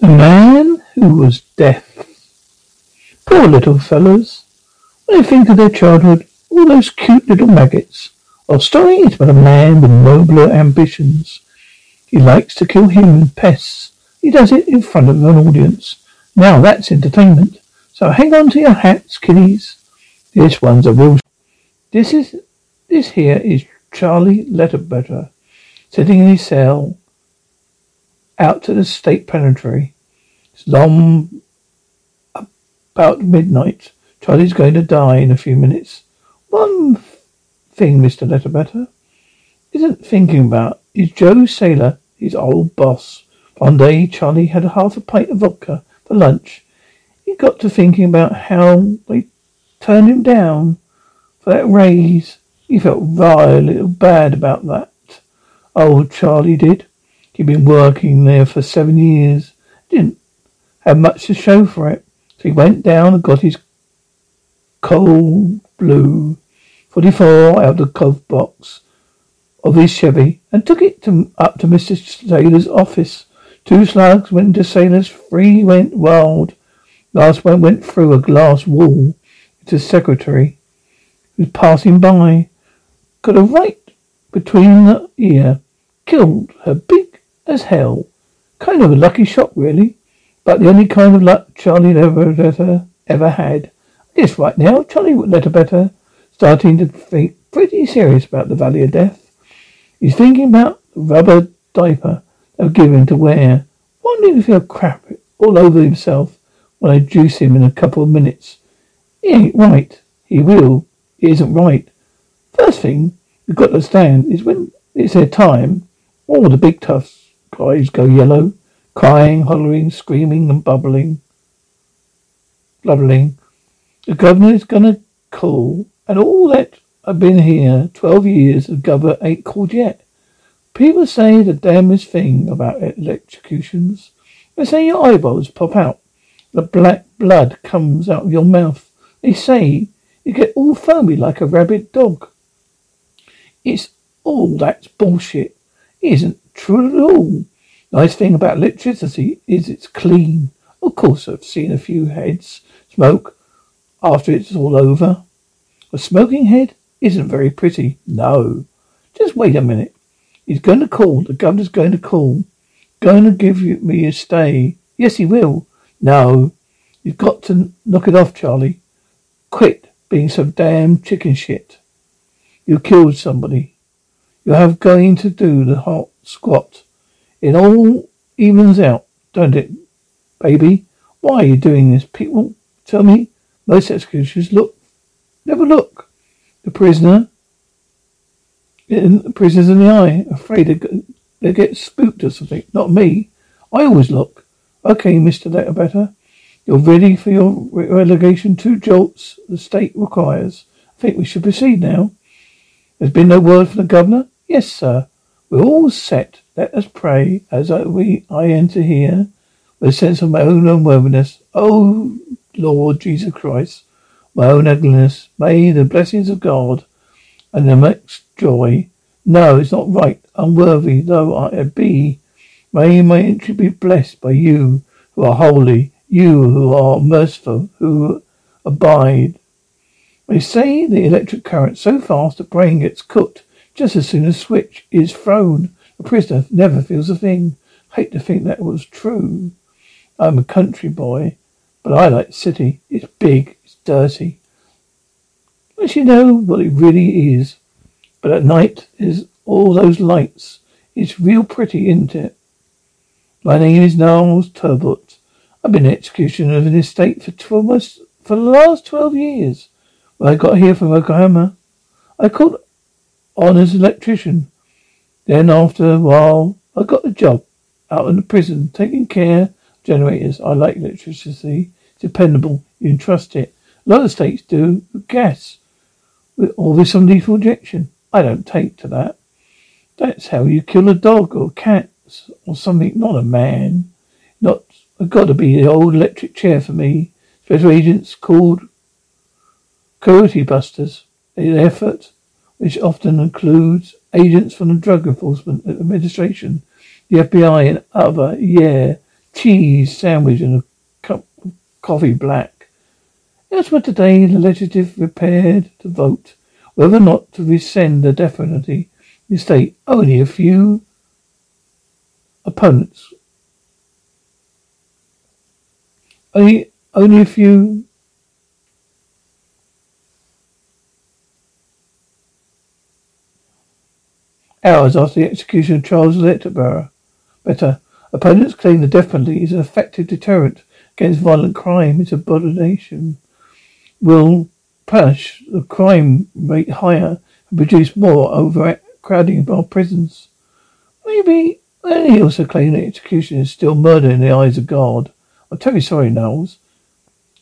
The man who was Death. Poor little fellows. When I think of their childhood, all those cute little maggots. Our story is about a man with nobler ambitions. He likes to kill human pests. He does it in front of an audience. Now that's entertainment. So hang on to your hats, kiddies. This one's a real. This is. This here is Charlie Letterbetter, sitting in his cell out to the state penitentiary. It's long about midnight. Charlie's going to die in a few minutes. One thing, Mr. Letterbetter, isn't thinking about is Joe Sailor, his old boss. One day, Charlie had half a pint of vodka for lunch. He got to thinking about how they turned him down for that raise. He felt rather a little bad about that. Old Charlie did. He'd been working there for seven years. Didn't have much to show for it. So he went down and got his cold blue 44 out of the glove box of his Chevy and took it to, up to Mr. Sailor's office. Two slugs went into Sailor's, three went wild. Last one went through a glass wall into the secretary, who was passing by. Got a right between the ear. Killed her big as hell. Kind of a lucky shot, really. But the only kind of luck Charlie ever, ever had. I guess right now, Charlie Letterbetter starting to think pretty serious about the Valley of Death. He's thinking about the rubber diaper they'll give him to wear. Wondering if he'll crap it all over himself when I juice him in a couple of minutes. He ain't right. He will. He isn't right. First thing you've got to understand is when it's their time, all the big tough guys go yellow, crying, hollering, screaming and bubbling, blubbering. The governor is gonna call, and all that I've been here twelve years, the governor ain't called yet. People say the damnedest thing about electrocutions. They say your eyeballs pop out. The black blood comes out of your mouth. They say you get all foamy like a rabid dog. It's all that's bullshit. It isn't true at all. Nice thing about electricity is it's clean. Of course, I've seen a few heads smoke after it's all over. A smoking head isn't very pretty. No. Just wait a minute. He's going to call. The governor's going to call. Going to give you, me a stay. Yes, he will. No. You've got to knock it off, Charlie. Quit being so damn chicken shit. You killed somebody. You have going to do the hot squat. It all evens out, don't it, baby? Why are you doing this? People tell me most executions look, never look. The prisoner, the prisoners in the eye, afraid they get spooked or something. Not me. I always look. Okay, Mr. Letterbetter. You're ready for your relegation. Two jolts the state requires. I think we should proceed now. There's been no word from the governor? Yes, sir. We're all set. Let us pray as I, we, I enter here with a sense of my own unworthiness. Oh, Lord Jesus Christ, my own ugliness. May the blessings of God and the next joy. No, it's not right. Unworthy though I be, may my entry be blessed by you who are holy, you who are merciful, who abide. They say the electric current so fast the brain gets cooked just as soon as switch is thrown. The prisoner never feels a thing. Hate to think that was true. I'm a country boy, but I like the city. It's big, it's dirty. But you know what it really is. But at night, there's all those lights. It's real pretty, isn't it? My name is Niles Talbot. I've been executioner of an estate for almost for the last twelve years. When I got here from Oklahoma, I called on as an electrician. Then after a while, I got a job out in the prison, taking care of generators. I like electricity. It's dependable. You can trust it. A lot of states do with gas, with, or with some lethal injection. I don't take to that. That's how you kill a dog or cat or something, not a man. Not got to be the old electric chair for me. Special agents called Coyote Busters. The effort, which often includes agents from the Drug Enforcement Administration, the FBI, and other, yeah, cheese sandwich and a cup of coffee black. That's what today the legislative prepared to vote whether or not to rescind the death penalty. State only a few opponents. Only, only a few hours after the execution of Charles Letterborough. Better. Opponents claim the death penalty is an effective deterrent against violent crime. Its abomination will push the crime rate higher and produce more overcrowding of our prisons. Maybe and he also claimed that execution is still murder in the eyes of God. I'm terribly sorry, Knowles.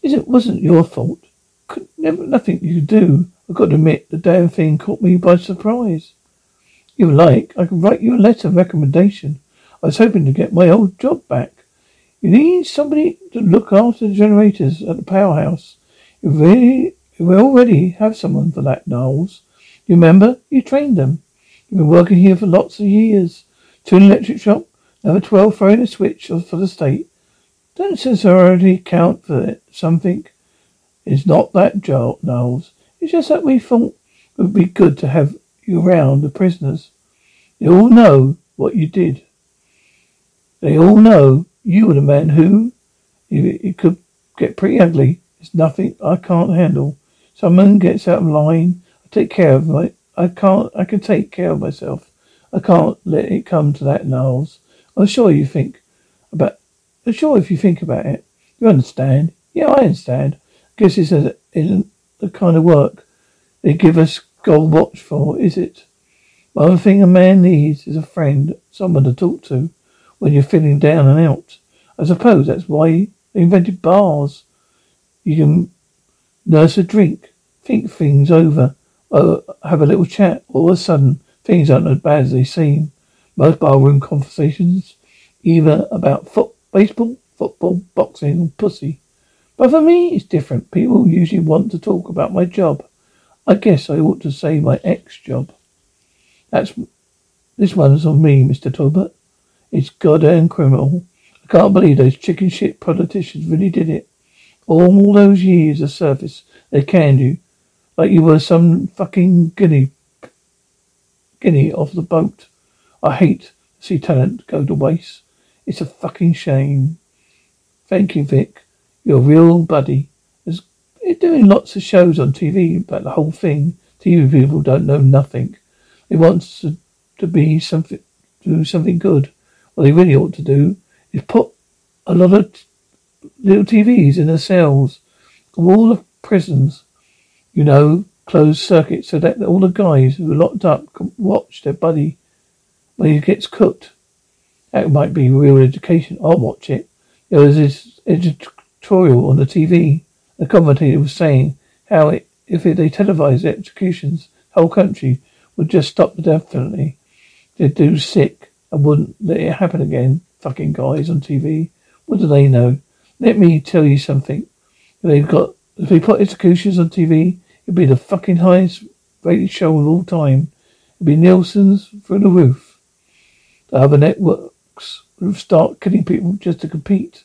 It wasn't your fault. Could, never, nothing you could do. I've got to admit, the damn thing caught me by surprise. You like, I can write you a letter of recommendation. I was hoping to get my old job back. You need somebody to look after the generators at the powerhouse. You really, you already have someone for that, Knowles. You remember? You trained them. You've been working here for lots of years. To an electric shop, number 12 throwing a switch for the state. Don't necessarily count for it. Something. It's not that, Joel Knowles. It's just that we thought it would be good to have you around the prisoners. They all know what you did. They all know you were the man who, if it could get pretty ugly, it's nothing I can't handle. Someone gets out of line. I take care of my. I can't. I can take care of myself. I can't let it come to that, Knowles. I'm sure you think about. I'm sure if you think about it, you understand. Yeah, I understand. I guess it's a, the kind of work they give us gold watch for, is it? One thing a man needs is a friend, someone to talk to when you're feeling down and out. I suppose that's why they invented bars. You can nurse a drink, think things over, or have a little chat. All of a sudden, Things aren't as bad as they seem. Most barroom conversations either about foot, baseball, football, boxing, or pussy. But for me, it's different. People usually want to talk about my job. I guess I ought to say my ex-job. That's this one's on me, Mr. Talbot. It's goddamn criminal. I can't believe those chicken shit politicians really did it. All those years of service they canned you like you were some fucking guinea Guinea off the boat. I hate to see talent go to waste. It's a fucking shame. Thank you, Vic. You're a real buddy. You're doing lots of shows on TV about the whole thing. TV people don't know nothing. They want to, to be something, do something good. What they really ought to do is put a lot of t- little TVs in the cells of all the prisons. You know, closed circuit so that all the guys who are locked up can watch their buddy when he gets cooked. That might be real education. I'll watch it. There was this editorial on the TV. The commentator was saying how it, if it, they televised executions, the whole country would just stop the definitely. They'd do sick and wouldn't let it happen again. Fucking guys on TV. What do they know? Let me tell you something. They've got if they put executions on TV, It'd be the fucking highest rated show of all time. It'd be Nielsen's through the roof. The other networks would start killing people just to compete.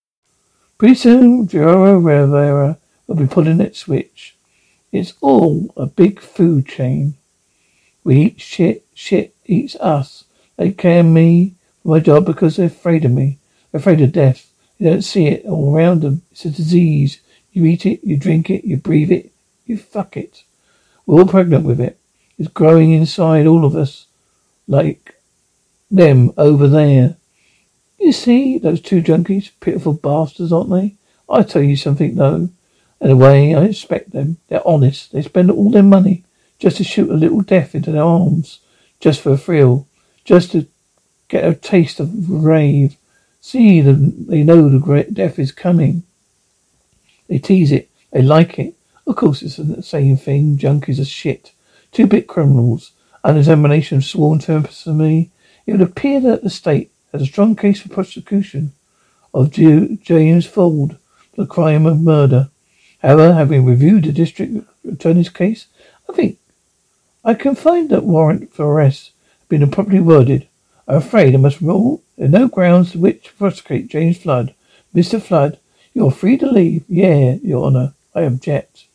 Pretty soon, Rivera will be pulling its switch. It's all a big food chain. We eat shit, shit eats us. They care me for my job because they're afraid of me. They're afraid of death. They don't see it all around them. It's a disease. You eat it, you drink it, you breathe it, you fuck it. We're all pregnant with it. It's growing inside all of us. Like them over there. You see, those two junkies, pitiful bastards, aren't they? I tell you something, though. In a way, I expect them. They're honest. They spend all their money just to shoot a little death into their arms, just for a thrill, just to get a taste of rave. See, they know the great death is coming. They tease it. They like it. Of course, it's the same thing. Junkies are shit. Two-bit criminals. An examination sworn testimony. It would appear that the state has a strong case for prosecution of James Fuld for the crime of murder. However, having reviewed the district attorney's case, I think I can find that warrant for arrest has been improperly worded. I'm afraid I must rule there are no grounds to which to prosecute James Flood. Mr. Flood, you're free to leave. Yeah, Your Honour, I object.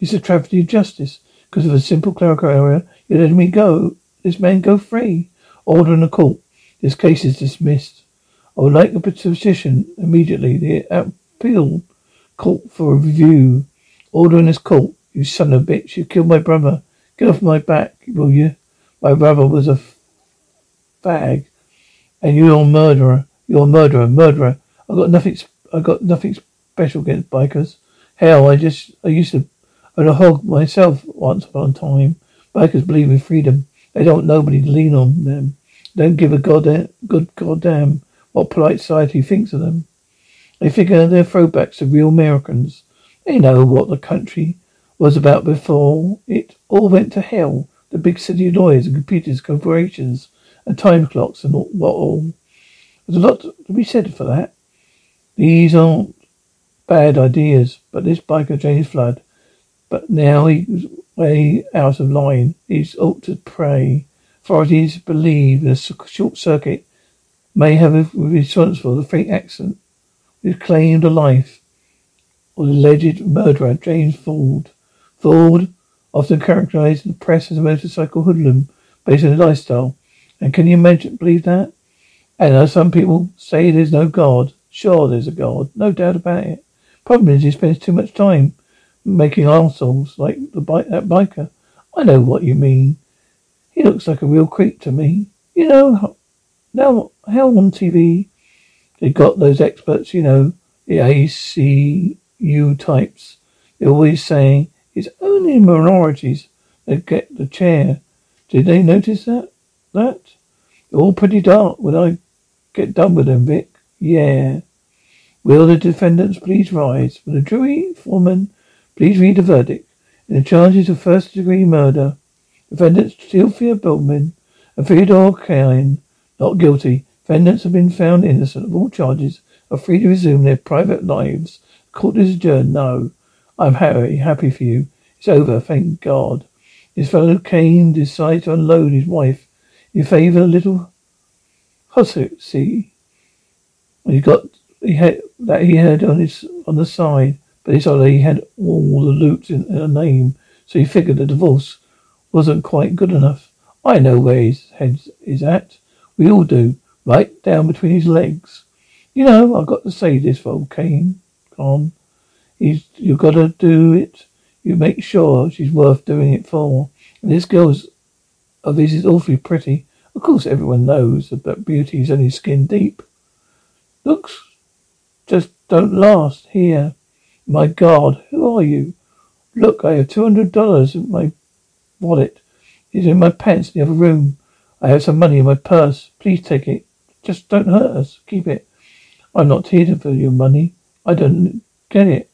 It's a travesty of justice. Because of a simple clerical error, you're letting me go, this man go free. Order in the court. This case is dismissed. I would like a petition immediately. The appeal court for a review. Order in this court. You son of a bitch. You killed my brother. Get off my back, will you? My brother was a fag. And you're a murderer. You're a murderer. Murderer. I got nothing, I got nothing special against bikers. Hell, I just, I used to own a hog myself once upon a time. Bikers believe in freedom. They don't nobody to lean on them. Don't give a god eh, good goddamn what polite society thinks of them. They figure they're throwbacks to real Americans. They know what the country was about before it all went to hell. The big city lawyers and computers, corporations, and time clocks and what all. There's a lot to be said for that. These aren't bad ideas, but this biker James Flood, but now he's way out of line. He's ought to pray. Authorities believe a short circuit may have been responsible for the freight accident which claimed a life of the alleged murderer James Ford. Ford, often characterized in the press as a motorcycle hoodlum based on his lifestyle. And can you imagine, believe that? I know some people say there's no God. Sure, there's a God. No doubt about it. Problem is, he spends too much time making assholes like the bike, that biker. I know what you mean. He looks like a real creep to me. You know, now, how on TV they got those experts, you know, the ACU types. They're always saying it's only minorities that get the chair. Did they notice that? That? They're all pretty dark when I get done with them, Vic. Yeah. Will the defendants please rise? Will the jury foreman please read the verdict? In the charges of first degree murder, Defendants Sylvia Bowman and Theodore Kane not guilty. Defendants have been found innocent of all charges are free to resume their private lives. Court is adjourned. No. I'm happy, happy for you. It's over, thank God. His fellow Kane decided to unload his wife in favour of a little hussy. He got he had that he had on his on the side, but this that he had all the loot in, a name, so he figured the divorce wasn't quite good enough. I know where his head is at. We all do. Right down between his legs. You know, I've got to say this Kane. Con. He's you've got to do it. You make sure she's worth doing it for. And this girl's oh, of his is awfully pretty. Of course everyone knows that beauty is only skin deep. Looks just don't last here. My God, who are you? Look, I have two hundred dollars in my wallet. It's in my pants in the other room. I have some money in my purse. Please take it. Just don't hurt us. Keep it. I'm not here for your money. I don't get it.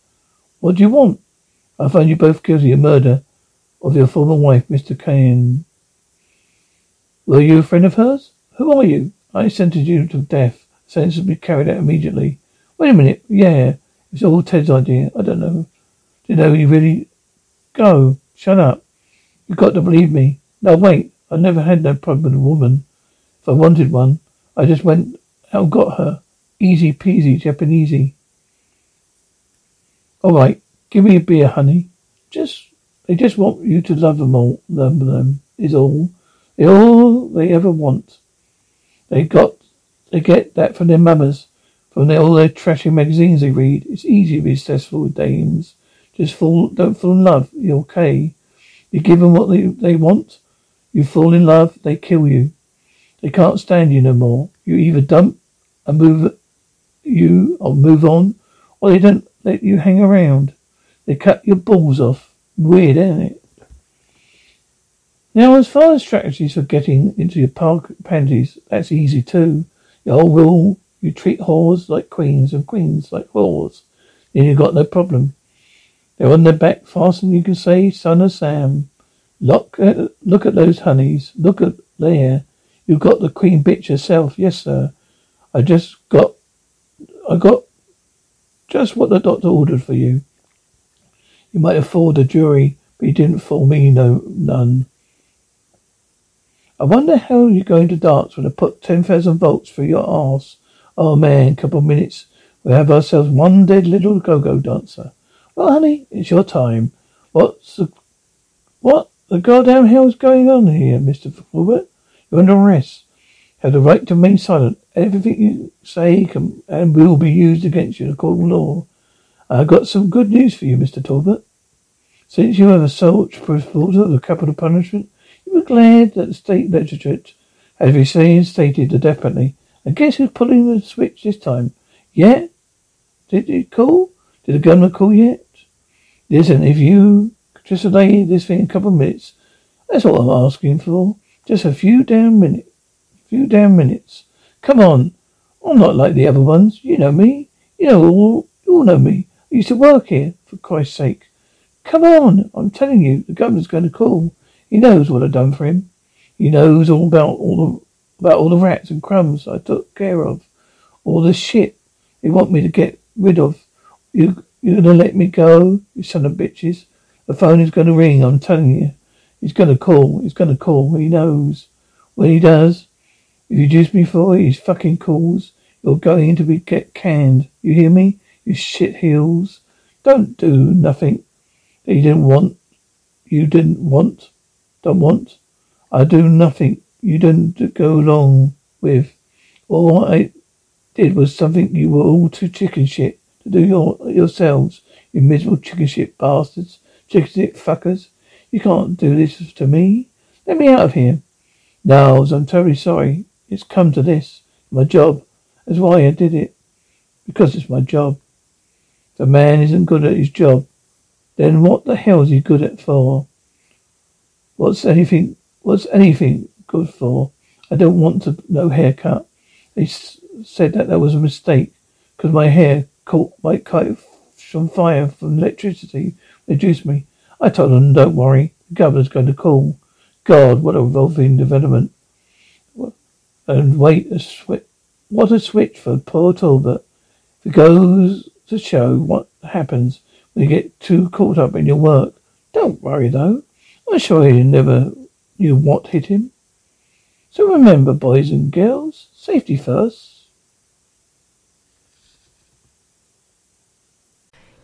What do you want? I find you both guilty of murder of your former wife, Mr. Kane. Were you a friend of hers? Who are you? I sentenced you to death. Sentence to be carried out immediately. Wait a minute. Yeah. It's all Ted's idea. I don't know. Do you know you really go? Shut up. You've got to believe me. No, wait. I never had no problem with a woman. If I wanted one, I just went out and got her. Easy peasy, Japanesey. All right, give me a beer, honey. Just, they just want you to love them all. Love them is all. They all they ever want. They got, they get that from their mamas, from their, all their trashy magazines they read. It's easy to be successful with dames. Just fall, don't fall in love. You're okay. You give them what they, they want. You fall in love, they kill you. They can't stand you no more. You either dump and move you or move on, or they don't let you hang around. They cut your balls off. Weird, isn't it? Now, as far as strategies for getting into your park panties, that's easy too. The whole rule, you treat whores like queens and queens like whores. Then you've got no problem. They're on their back faster than you can say, son of Sam. Look at, look at those honeys. Look at there. You've got the queen bitch herself. Yes, sir. I just got, I got just what the doctor ordered for you. You might have fooled the jury, but you didn't fool me, no, none. I wonder how you're going to dance when I put 10,000 volts through your arse. Oh man, couple of minutes. We have ourselves one dead little go-go dancer. Well, honey, it's your time. What's the, what the goddamn hell's going on here, Mr. Talbot? You're under arrest. You have the right to remain silent. Everything you say can and will be used against you in a court of law. I've got some good news for you, Mr. Talbot. Since you have a such proposal of the capital punishment, you were glad that the state legislature has reinstated the death penalty. And guess who's pulling the switch this time? Yet? Did it call? Did the government call yet? Listen, if you just delay this thing a couple of minutes, that's all I'm asking for. Just a few damn minutes. Few damn minutes. Come on. I'm not like the other ones. You know me. You know all. You all know me. I used to work here, for Christ's sake. Come on. I'm telling you, the governor's going to call. He knows what I've done for him. He knows all about all the, about all the rats and crumbs I took care of. All the shit they want me to get rid of. You, you're going to let me go, you son of bitches. The phone is going to ring, I'm telling you. He's going to call. He's going to call. He knows. When he does, if you juice me for his fucking calls, you're going to be get canned. You hear me? You shit heels. Don't do nothing that you didn't want. You didn't want. Don't want. I do nothing you didn't go along with. All I did was something you were all too chicken shit to do your, yourselves. You miserable chicken shit bastards. Shit fuckers. You can't do this to me. Let me out of here. No, I'm terribly sorry. It's come to this. My job. That's why I did it. Because it's my job. If a man isn't good at his job, then what the hell is he good at for? What's anything, what's anything good for? I don't want to, no haircut. They s- said that that was a mistake because my hair caught, might catch on fire from electricity. They juiced me. I told them, don't worry, the governor's going to call. God, what a revolving development. And wait, a switch. What a switch for poor Talbot. It goes to show what happens when you get too caught up in your work. Don't worry though. I'm sure he never knew what hit him. So remember, boys and girls, safety first.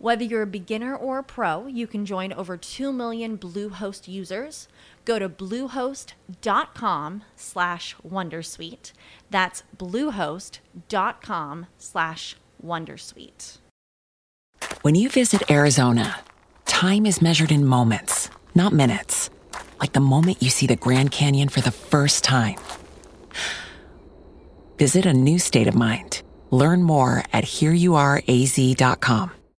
Whether you're a beginner or a pro, you can join over 2 million Bluehost users. Go to bluehost.com slash wondersuite. That's bluehost.com slash wondersuite. When you visit Arizona, time is measured in moments, not minutes. Like the moment you see the Grand Canyon for the first time. Visit a new state of mind. Learn more at hereyouareaz.com.